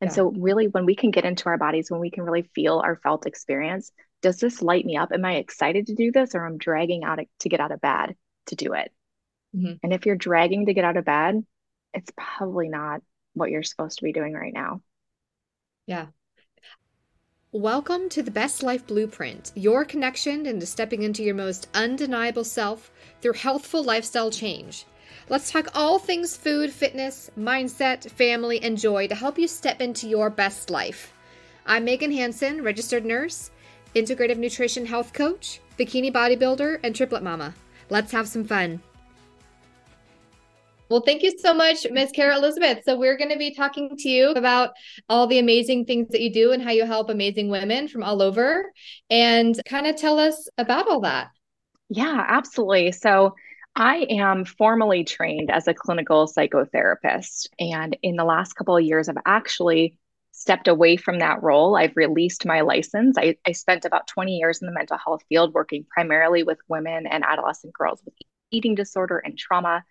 And yeah. so, really, when we can get into our bodies, when we can really feel our felt experience, does this light me up? Am I excited to do this or I'm dragging out to get out of bed to do it? Mm-hmm. And if you're dragging to get out of bed, it's probably not what you're supposed to be doing right now. Yeah. Welcome to the Best Life Blueprint, your connection into stepping into your most undeniable self through healthful lifestyle change. Let's talk all things food, fitness, mindset, family, and joy to help you step into your best life. I'm Megan Hanson, registered nurse, integrative nutrition health coach, bikini bodybuilder, and triplet mama. Let's have some fun. Well, thank you so much, Ms. Carah Elizabeth. So, we're going to be talking to you about all the amazing things that you do and how you help amazing women from all over and kind of tell us about all that. Yeah, absolutely. So, I am formally trained as a clinical psychotherapist. And in the last couple of years, I've actually stepped away from that role. I've released my license. I, I spent about 20 years in the mental health field working primarily with women and adolescent girls with eating disorder and trauma.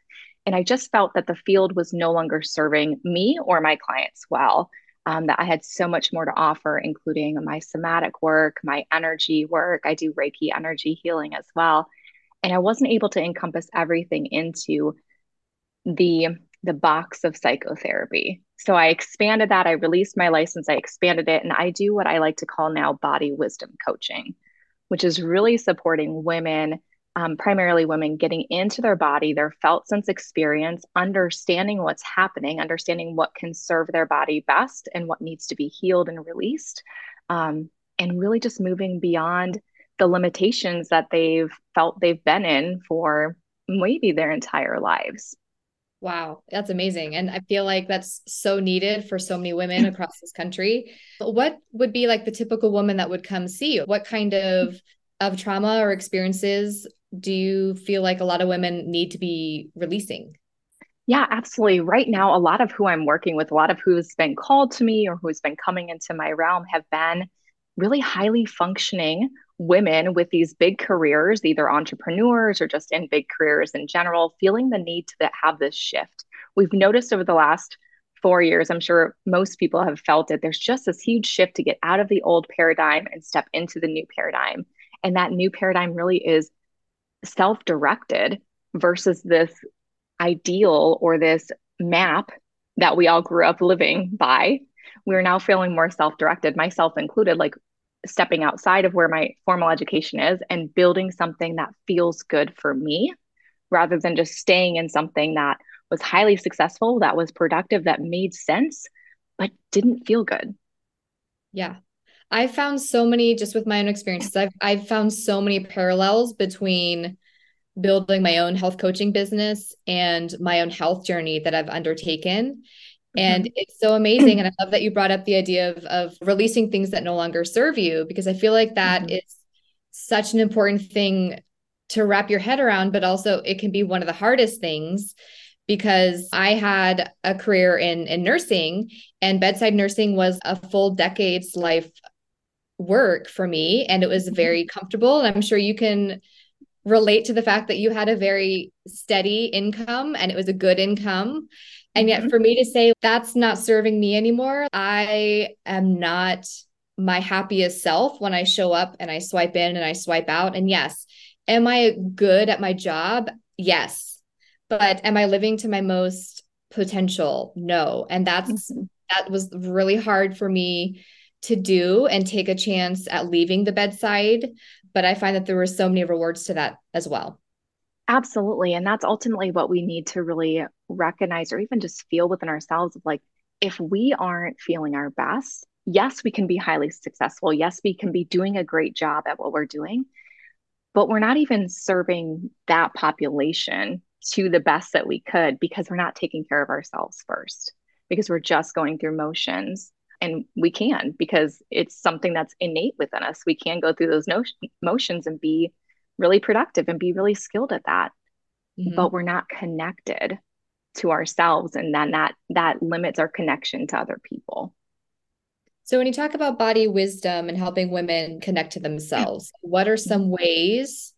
And I just felt that the field was no longer serving me or my clients well. Um, that I had so much more to offer, including my somatic work, my energy work. I do Reiki energy healing as well and I wasn't able to encompass everything into the the box of psychotherapy. So I expanded that. I released my license. I expanded it, and I do what I like to call now body wisdom coaching, which is really supporting women, um, primarily women, getting into their body, their felt sense experience, understanding what's happening, understanding what can serve their body best, and what needs to be healed and released, um, and really just moving beyond the limitations that they've felt they've been in for maybe their entire lives. Wow, that's amazing. And I feel like that's so needed for so many women across this country. What would be like the typical woman that would come see you? What kind of of trauma or experiences do you feel like a lot of women need to be releasing? Yeah, absolutely. Right now, a lot of who I'm working with, a lot of who's been called to me or who's been coming into my realm have been really highly functioning women with these big careers, either entrepreneurs or just in big careers in general, feeling the need to have this shift. We've noticed over the last four years, I'm sure most people have felt it. There's just this huge shift to get out of the old paradigm and step into the new paradigm. And that new paradigm really is self directed versus this ideal or this map that we all grew up living by. We're now feeling more self directed, myself included. Like stepping outside of where my formal education is and building something that feels good for me rather than just staying in something that was highly successful, that was productive, that made sense, but didn't feel good. Yeah. I found so many just with my own experiences. I've I've found so many parallels between building my own health coaching business and my own health journey that I've undertaken. And mm-hmm. it's so amazing. And I love that you brought up the idea of, of releasing things that no longer serve you, because I feel like that mm-hmm. is such an important thing to wrap your head around, but also it can be one of the hardest things because I had a career in, in nursing and bedside nursing was a full decade's life work for me. And it was mm-hmm. very comfortable. And I'm sure you can relate to the fact that you had a very steady income and it was a good income. And yet, mm-hmm. for me to say that's not serving me anymore, I am not my happiest self when I show up and I swipe in and I swipe out. And yes, am I good at my job? Yes. But am I living to my most potential? No. And that's mm-hmm. that was really hard for me to do and take a chance at leaving the bedside. But I find that there were so many rewards to that as well. Absolutely. And that's ultimately what we need to really recognize or even just feel within ourselves of like, if we aren't feeling our best, yes, we can be highly successful. Yes, we can be doing a great job at what we're doing, but we're not even serving that population to the best that we could because we're not taking care of ourselves first, because we're just going through motions. And we can because it's something that's innate within us. We can go through those motions and be really productive and be really skilled at that. Mm-hmm. but we're not connected to ourselves and then that that limits our connection to other people. So when you talk about body wisdom and helping women connect to themselves what are some ways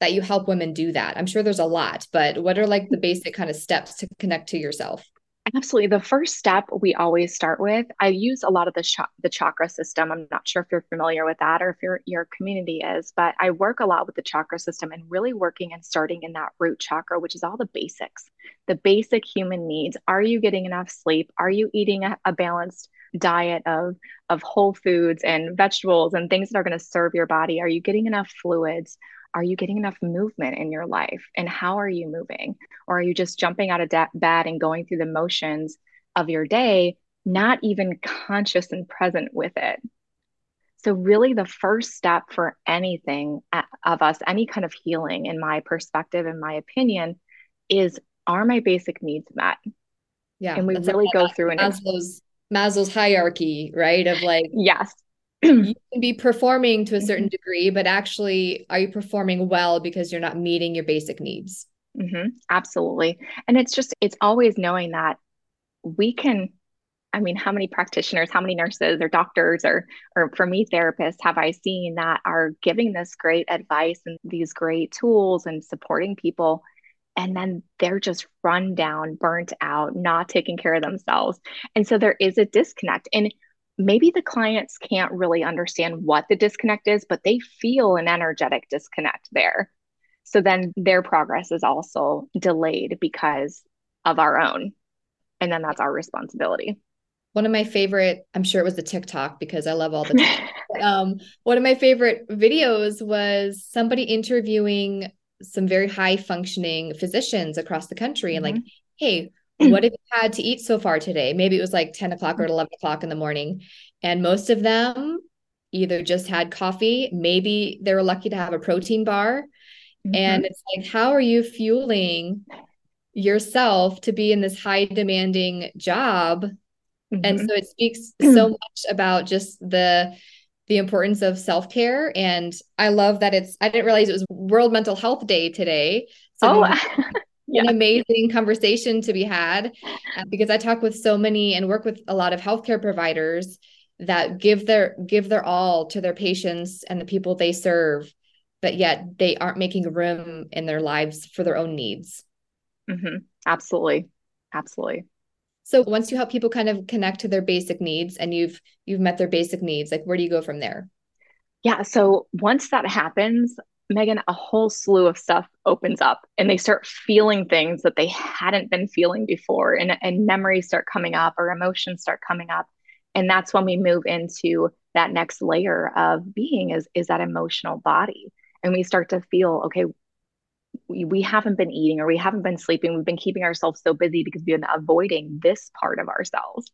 that you help women do that? I'm sure there's a lot but what are like the basic kind of steps to connect to yourself Absolutely. The first step we always start with, I use a lot of the ch- the chakra system. I'm not sure if you're familiar with that or if your your community is, but I work a lot with the chakra system and really working and starting in that root chakra, which is all the basics, the basic human needs. Are you getting enough sleep? Are you eating a, a balanced diet of of whole foods and vegetables and things that are going to serve your body? Are you getting enough fluids? Are you getting enough movement in your life? And how are you moving? Or are you just jumping out of da- bed and going through the motions of your day not even conscious and present with it? So really the first step for anything uh, of us any kind of healing in my perspective in my opinion is are my basic needs met? Yeah and we really go through and maslow's maslow's hierarchy right of like yes you can be performing to a certain mm-hmm. degree, but actually, are you performing well because you're not meeting your basic needs? Mm-hmm. Absolutely. And it's just, it's always knowing that we can. I mean, how many practitioners, how many nurses or doctors or, or for me, therapists have I seen that are giving this great advice and these great tools and supporting people? and then they're just run down, burnt out, not taking care of themselves. And so there is a disconnect. And maybe the clients can't really understand what the disconnect is, but they feel an energetic disconnect there. So then their progress is also delayed because of our own. And then that's our responsibility. One of my favorite, I'm sure it was the TikTok because I love all the um, one of my favorite videos was somebody interviewing some very high functioning physicians across the country mm-hmm. and like, hey, what have you had to eat so far today? Maybe it was like 10 o'clock or 11 o'clock in the morning. And most of them either just had coffee, maybe they were lucky to have a protein bar. Mm-hmm. And it's like, how are you fueling yourself to be in this high demanding job? Mm-hmm. And so it speaks so much about just the the importance of self-care and I love that it's I didn't realize it was World Mental Health Day today. So oh yeah. an amazing conversation to be had uh, because I talk with so many and work with a lot of healthcare providers that give their give their all to their patients and the people they serve, but yet they aren't making room in their lives for their own needs. Mm-hmm. Absolutely, absolutely. So once you help people kind of connect to their basic needs and you've you've met their basic needs, like where do you go from there? Yeah, so once that happens, Megan, a whole slew of stuff opens up and they start feeling things that they hadn't been feeling before and, and memories start coming up or emotions start coming up. And that's when we move into that next layer of being is, is that emotional body. And we start to feel, okay, we, we haven't been eating or we haven't been sleeping. We've been keeping ourselves so busy because we've been avoiding this part of ourselves.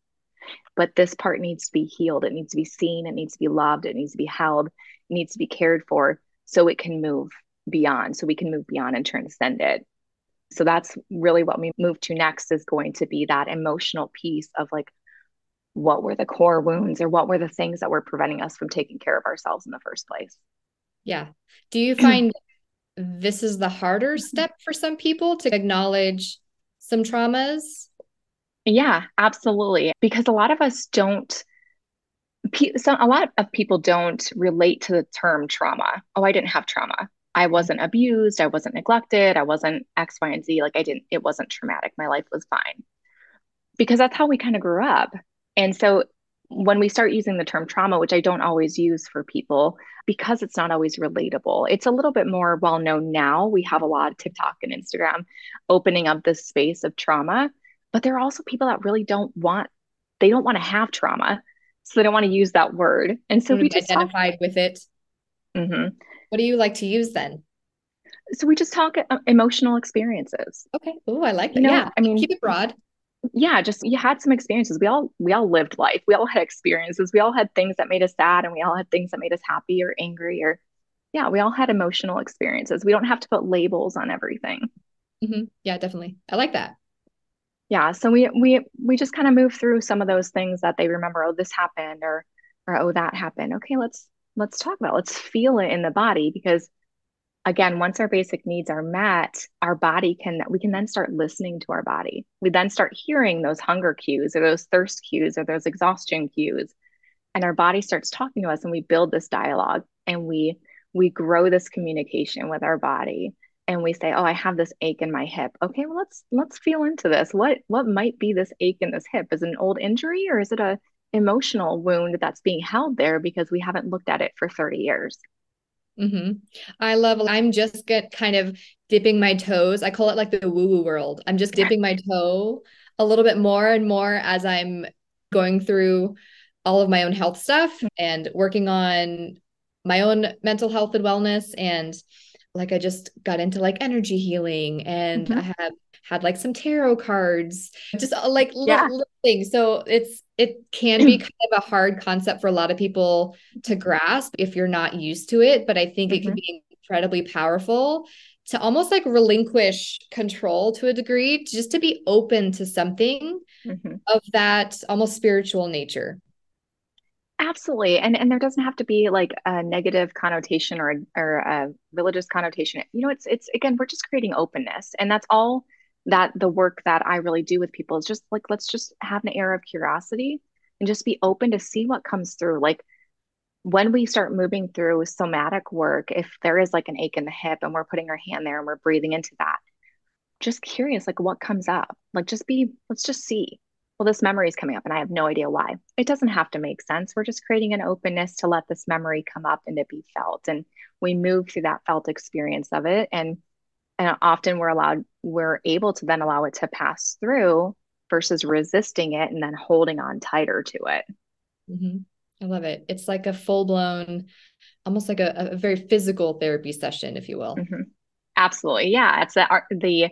But this part needs to be healed. It needs to be seen. It needs to be loved. It needs to be held. It needs to be cared for so it can move beyond, so we can move beyond and transcend it. So that's really what we move to next is going to be that emotional piece of like, what were the core wounds or what were the things that were preventing us from taking care of ourselves in the first place? Yeah. Do you find this is the harder mm-hmm. step for some people to acknowledge some traumas? Yeah, absolutely. Because a lot of us don't so a lot of people don't relate to the term trauma. Oh, I didn't have trauma. I wasn't abused. I wasn't neglected. I wasn't X, Y, and Z. Like I didn't, it wasn't traumatic. My life was fine. Because that's how we kind of grew up. And so when we start using the term trauma, which I don't always use for people because it's not always relatable, it's a little bit more well known now. We have a lot of TikTok and Instagram opening up this space of trauma, but there are also people that really don't want, they don't want to have trauma so they don't want to use that word. And so we just identified talk- with it. Mm-hmm. What do you like to use then? So we just talk uh, emotional experiences. Okay. Oh, I like that. You know, yeah. I mean, keep it broad. Yeah, just you had some experiences. We all we all lived life. We all had experiences. We all had things that made us sad, and we all had things that made us happy or angry, or yeah, we all had emotional experiences. We don't have to put labels on everything. Mm-hmm. Yeah, definitely. I like that yeah so we we we just kind of move through some of those things that they remember oh this happened or or oh that happened okay let's let's talk about it. let's feel it in the body because again once our basic needs are met our body can we can then start listening to our body we then start hearing those hunger cues or those thirst cues or those exhaustion cues and our body starts talking to us and we build this dialogue and we we grow this communication with our body and we say, "Oh, I have this ache in my hip." Okay, well let's let's feel into this. What what might be this ache in this hip? Is it an old injury or is it a emotional wound that's being held there because we haven't looked at it for 30 years? Mm-hmm. I love, I'm just get kind of dipping my toes. I call it like the woo woo world. I'm just dipping my toe a little bit more and more as I'm going through all of my own health stuff and working on my own mental health and wellness. And like, I just got into like energy healing and mm-hmm. I have had like some tarot cards, just uh, like yeah. little, little things. So it's, it can be kind of a hard concept for a lot of people to grasp if you're not used to it. But I think mm-hmm. it can mm-hmm. be incredibly powerful to almost like relinquish control to a degree, just to be open to something mm-hmm. of that almost spiritual nature. Absolutely. And and there doesn't have to be like a negative connotation or or a religious connotation. You know, it's it's again, we're just creating openness. And that's all that the work that I really do with people is just like let's just have an air of curiosity and just be open to see what comes through. Like when we start moving through somatic work, if there is like an ache in the hip and we're putting our hand there and we're breathing into that, just curious, like what comes up? Like just be, let's just see. Well, this memory is coming up and I have no idea why. It doesn't have to make sense. We're just creating an openness to let this memory come up and to be felt. And we move through that felt experience of it. And and often we're allowed, we're able to then allow it to pass through versus resisting it and then holding on tighter to it. Mm-hmm. I love it. It's like a full blown, almost like a, a, very physical therapy session, if you will. Mm-hmm. Absolutely. Yeah. It's the, the,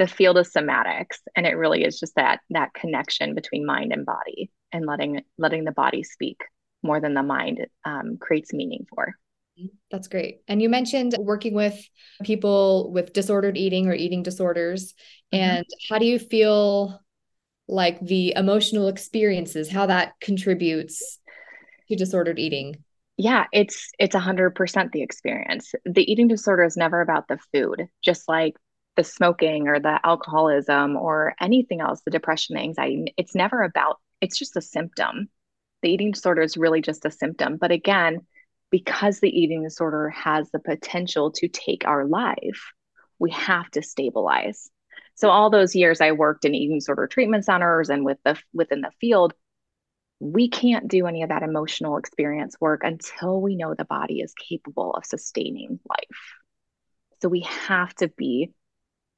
the field of somatics. And it really is just that, that connection between mind and body and letting, letting the body speak more than the mind um, creates meaning for. That's great. And you mentioned working with people with disordered eating or eating disorders. Mm-hmm. And how do you feel like the emotional experiences, how that contributes to disordered eating? Yeah, it's it's a hundred percent the experience. The eating disorder is never about the food, just like the smoking or the alcoholism or anything else, the depression, the anxiety. It's never about, it's just a symptom. The eating disorder is really just a symptom. But again, because the eating disorder has the potential to take our life, we have to stabilize. So all those years I worked in eating disorder treatment centers and with the within the field, we can't do any of that emotional experience work until we know the body is capable of sustaining life. So we have to be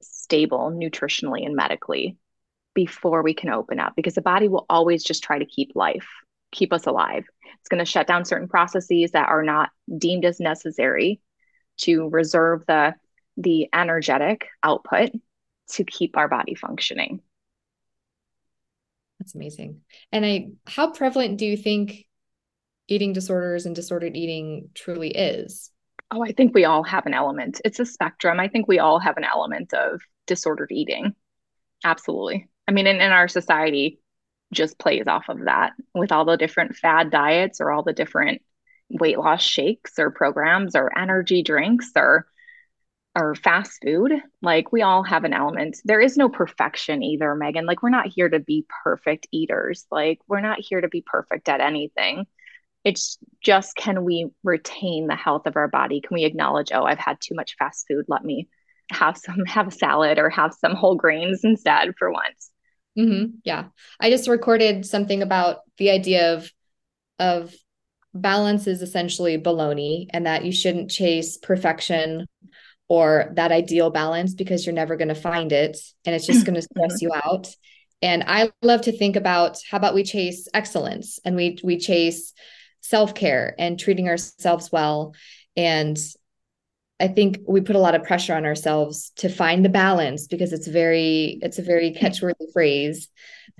stable nutritionally and medically before we can open up because the body will always just try to keep life, keep us alive. It's going to shut down certain processes that are not deemed as necessary to reserve the the energetic output to keep our body functioning. That's amazing. And I how prevalent do you think eating disorders and disordered eating truly is? Oh, I think we all have an element. It's a spectrum. I think we all have an element of disordered eating. Absolutely. I mean, in, in our society just plays off of that with all the different fad diets or all the different weight loss shakes or programs or energy drinks or or fast food like we all have an element there is no perfection either megan like we're not here to be perfect eaters like we're not here to be perfect at anything it's just can we retain the health of our body? Can we acknowledge oh i've had too much fast food. Let me have some have a salad or have some whole grains instead for once. Mm-hmm. yeah. I just recorded something about the idea of of balance is essentially baloney and that you shouldn't chase perfection or that ideal balance because you're never going to find it and it's just going to stress you out. And i love to think about how about we chase excellence? And we we chase self-care and treating ourselves well and i think we put a lot of pressure on ourselves to find the balance because it's very it's a very catchworthy phrase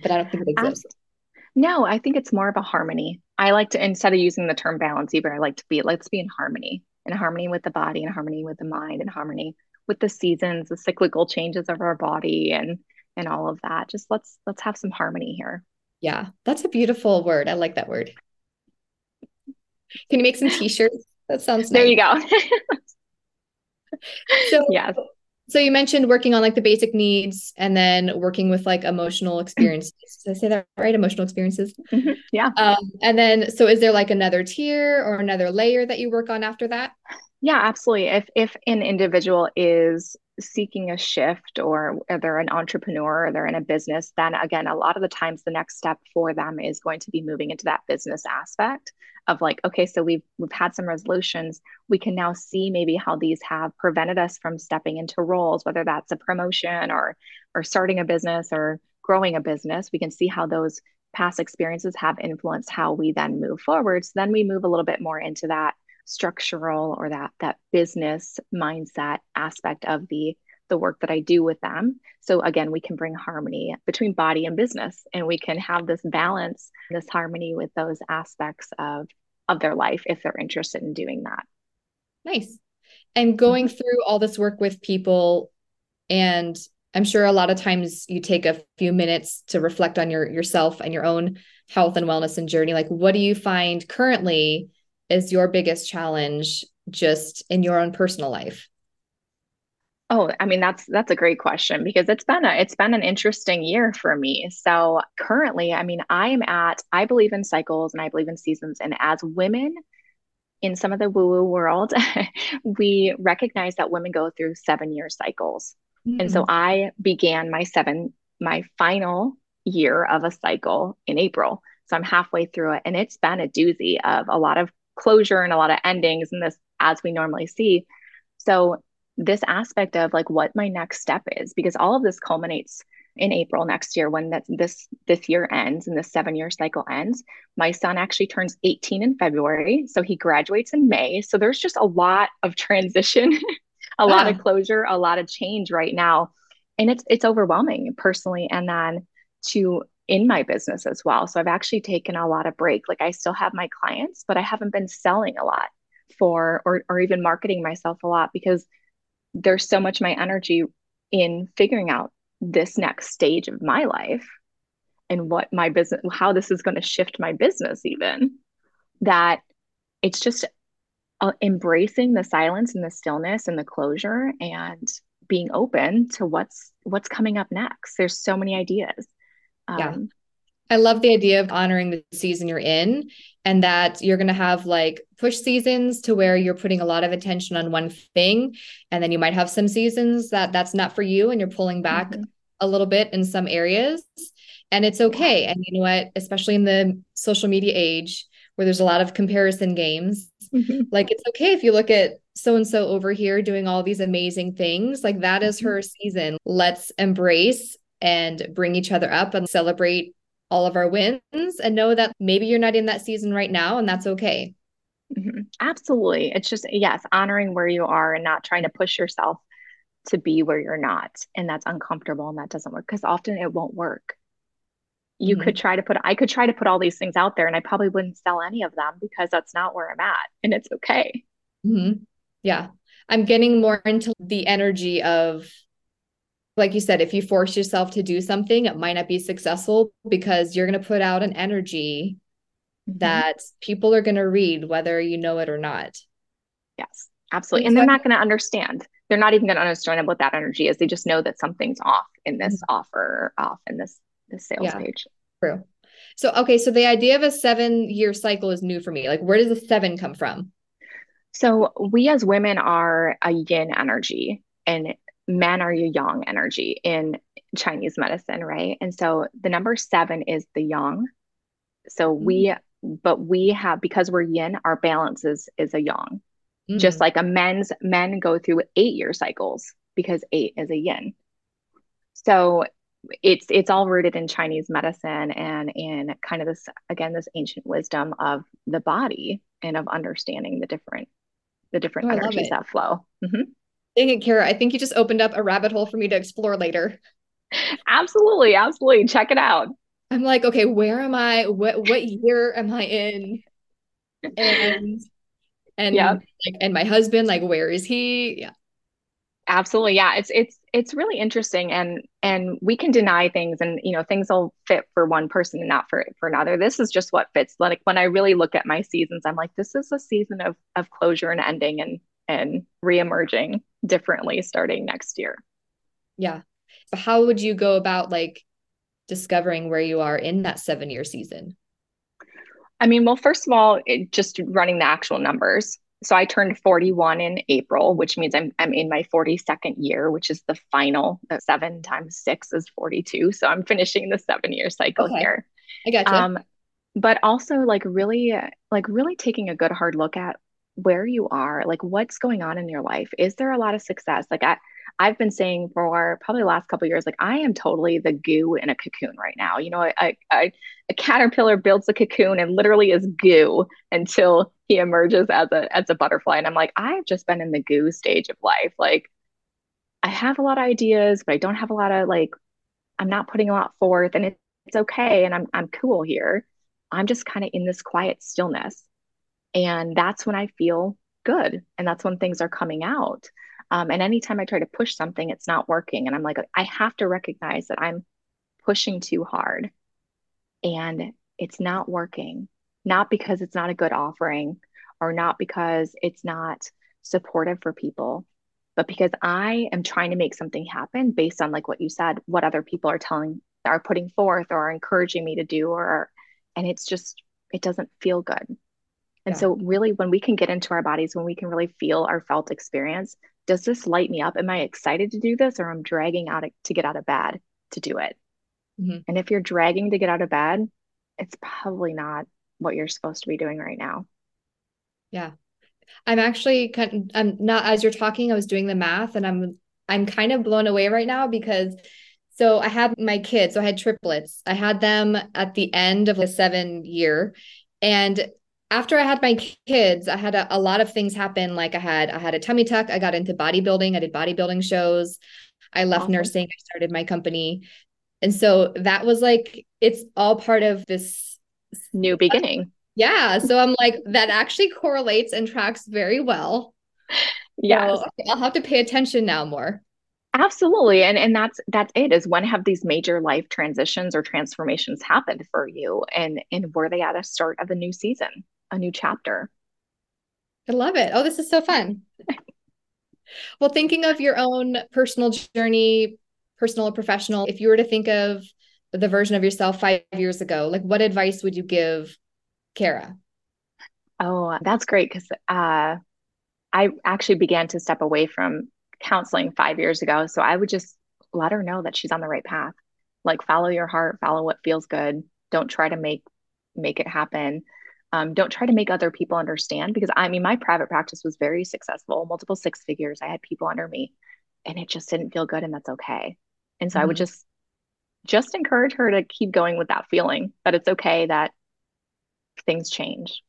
but i don't think it exists no i think it's more of a harmony i like to instead of using the term balance either i like to be let's be in harmony in harmony with the body, in harmony with the mind, in harmony with the seasons, the cyclical changes of our body and and all of that. Just let's let's have some harmony here. Yeah, that's a beautiful word. I like that word. Can you make some t-shirts? That sounds nice. There you go. so yeah so you mentioned working on like the basic needs and then working with like emotional experiences did i say that right emotional experiences mm-hmm. yeah um, and then so is there like another tier or another layer that you work on after that Yeah, absolutely. If if an individual is seeking a shift or they're an entrepreneur or they're in a business, then again, a lot of the times the next step for them is going to be moving into that business aspect of like, okay, so we've we've had some resolutions. We can now see maybe how these have prevented us from stepping into roles, whether that's a promotion or or starting a business or growing a business. We can see how those past experiences have influenced how we then move forward. So then we move a little bit more into that structural or that that business mindset aspect of the the work that I do with them. So again, we can bring harmony between body and business and we can have this balance, this harmony with those aspects of of their life if they're interested in doing that. Nice. And going mm-hmm. through all this work with people and I'm sure a lot of times you take a few minutes to reflect on your yourself and your own health and wellness and journey. Like what do you find currently is your biggest challenge just in your own personal life? Oh, I mean that's that's a great question because it's been a it's been an interesting year for me. So currently, I mean, I'm at I believe in cycles and I believe in seasons and as women in some of the woo-woo world, we recognize that women go through 7-year cycles. Mm-hmm. And so mm. I began my 7 my final year of a cycle in April. So I'm halfway through it and it's been a doozy of a lot of closure and a lot of endings and this as we normally see. So this aspect of like what my next step is, because all of this culminates in April next year when that this this year ends and the seven year cycle ends. My son actually turns 18 in February, so he graduates in May. So there's just a lot of transition, a lot of closure, a lot of change right now, and it's it's overwhelming personally. And then to in my business as well. So I've actually taken a lot of break. Like I still have my clients, but I haven't been selling a lot for or or even marketing myself a lot because there's so much my energy in figuring out this next stage of my life and what my business how this is going to shift my business even that it's just uh, embracing the silence and the stillness and the closure and being open to what's what's coming up next there's so many ideas um, yeah. I love the idea of honoring the season you're in and that you're going to have like push seasons to where you're putting a lot of attention on one thing and then you might have some seasons that that's not for you and you're pulling back mm-hmm. a little bit in some areas and it's okay and you know what especially in the social media age where there's a lot of comparison games mm-hmm. like it's okay if you look at so and so over here doing all these amazing things like that is mm-hmm. her season let's embrace and bring each other up and celebrate all of our wins and know that maybe you're not in that season right now and that's okay. Mm-hmm. Absolutely. It's just, yes, honoring where you are and not trying to push yourself to be where you're not. And that's uncomfortable and that doesn't work because often it won't work. You mm-hmm. could try to put, I could try to put all these things out there and I probably wouldn't sell any of them because that's not where I'm at and it's okay. Mm-hmm. Yeah. I'm getting more into the energy of like you said, if you force yourself to do something, it might not be successful because you're going to put out an energy mm-hmm. that people are going to read, whether you know it or not. Yes, absolutely. And they're not going to understand. They're not even going to understand what that energy is. They just know that something's off in this mm-hmm. offer, off in this this sales yeah, page. True. So okay, so the idea of a seven year cycle is new for me. Like, where does the seven come from? So we as women are a yin energy, and men are yang energy in Chinese medicine, right? And so the number seven is the yang. So mm-hmm. we, but we have because we're yin, our balance is is a yang. Mm-hmm. Just like a men's men go through eight year cycles because eight is a yin. So it's it's all rooted in Chinese medicine and in kind of this again this ancient wisdom of the body and of understanding the different the different oh, energies that flow. Mm-hmm. Dang it, Carah. I think you just opened up a rabbit hole for me to explore later. Absolutely. Absolutely. Check it out. I'm like, okay, where am I? What what year am I in? And and yeah. like and my husband, like where is he? Yeah. Absolutely. Yeah. It's it's it's really interesting and and we can deny things and you know things will fit for one person and not for for another. This is just what fits. Like when I really look at my seasons, I'm like, this is a season of of closure and ending and and reemerging differently starting next year. Yeah. But how would you go about like discovering where you are in that seven year season? I mean, well, first of all, it, just running the actual numbers. so I turned 41 in April, which means I'm I'm in my 42nd year, which is the final. Seven times six is 42. So I'm finishing the seven year cycle okay. here. I got you. Um, but also like really like really taking a good hard look at where you are, like what's going on in your life. Is there a lot of success? Like I I've been saying for probably the last couple years, like I am totally the goo in a cocoon right now. You know, I, I, a caterpillar builds a cocoon and literally is goo until he emerges as a as a butterfly. And I'm like, I've just been in the goo stage of life. Like I have a lot of ideas, but I don't have a lot of like I'm not putting a lot forth and it, it's okay and I'm I'm cool here. I'm just kind of in this quiet stillness. And that's when I feel good. And that's when things are coming out. Um, and anytime I try to push something, it's not working. And I'm like, I have to recognize that I'm pushing too hard and it's not working, not because it's not a good offering or not because it's not supportive for people, but because I am trying to make something happen based on like what you said, what other people are telling, are putting forth or encouraging me to do, or, and it's just, it doesn't feel good. And yeah. so, really, when we can get into our bodies, when we can really feel our felt experience, does this light me up? Am I excited to do this or I'm dragging out to get out of bed to do it? Mm-hmm. And if you're dragging to get out of bed, it's probably not what you're supposed to be doing right now. Yeah. I'm actually kind I'm not as you're talking, I was doing the math and I'm I'm kind of blown away right now because so I had my kids, so I had triplets. I had them at the end of the seven year. And after I had my kids, I had a, a, lot of things happen. Like I had I had a tummy tuck. I got into bodybuilding. I did bodybuilding shows. I left awesome. nursing. I started my company. And so that was like it's all part of this new beginning. Yeah. So I'm like, that actually correlates and tracks very well. Yeah. So I'll have to pay attention now more. Absolutely. And and that's that's it is when have these major life transitions or transformations happened for you and and were they at a start of a new season? A new chapter. I love it. Oh, this is so fun. well, thinking of your own personal journey, personal or professional, if you were to think of the version of yourself five years ago, like what advice would you give Carah? Oh, that's great because uh, I actually began to step away from counseling five years ago. So I would just let her know that she's on the right path. Like follow your heart, follow what feels good. Don't try to make make it happen. Um, don't try to make other people understand because I mean, my private practice was very successful, multiple six figures. I had people under me and it just didn't feel good. And that's okay. And so mm-hmm. I would mm-hmm. just, just encourage her to keep going with that feeling that it's okay that things change.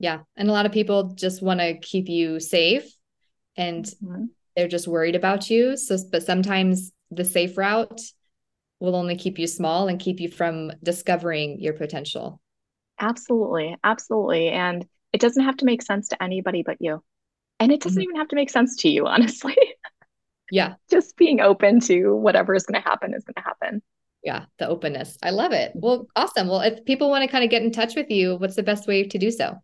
Yeah. And a lot of people just want to keep you safe and mm-hmm. they're just worried about you. So, but sometimes the safe route will only keep you small and keep you from discovering your potential. Absolutely. Absolutely. And it doesn't have to make sense to anybody but you. And it doesn't mm-hmm. even have to make sense to you, honestly. Yeah. Just being open to whatever is going to happen is going to happen. Yeah. The openness. I love it. Well, awesome. Well, if people want to kind of get in touch with you, what's the best way to do so?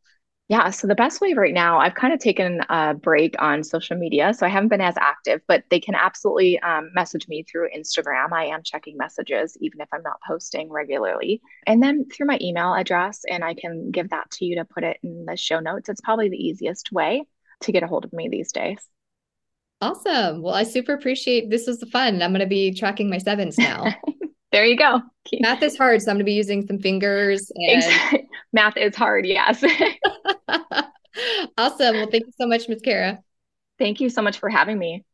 Yeah, so the best way right now, I've kind of taken a break on social media, so I haven't been as active, but they can absolutely um, message me through Instagram. I am checking messages, even if I'm not posting regularly. And then through my email address, and I can give that to you to put it in the show notes. It's probably the easiest way to get a hold of me these days. Awesome. Well, I super appreciate this was fun. I'm going to be tracking my sevens now. there you go. Math is hard, so I'm going to be using some fingers. And... Math is hard, yes. awesome. Well, thank you so much, Ms. Carah. Thank you so much for having me.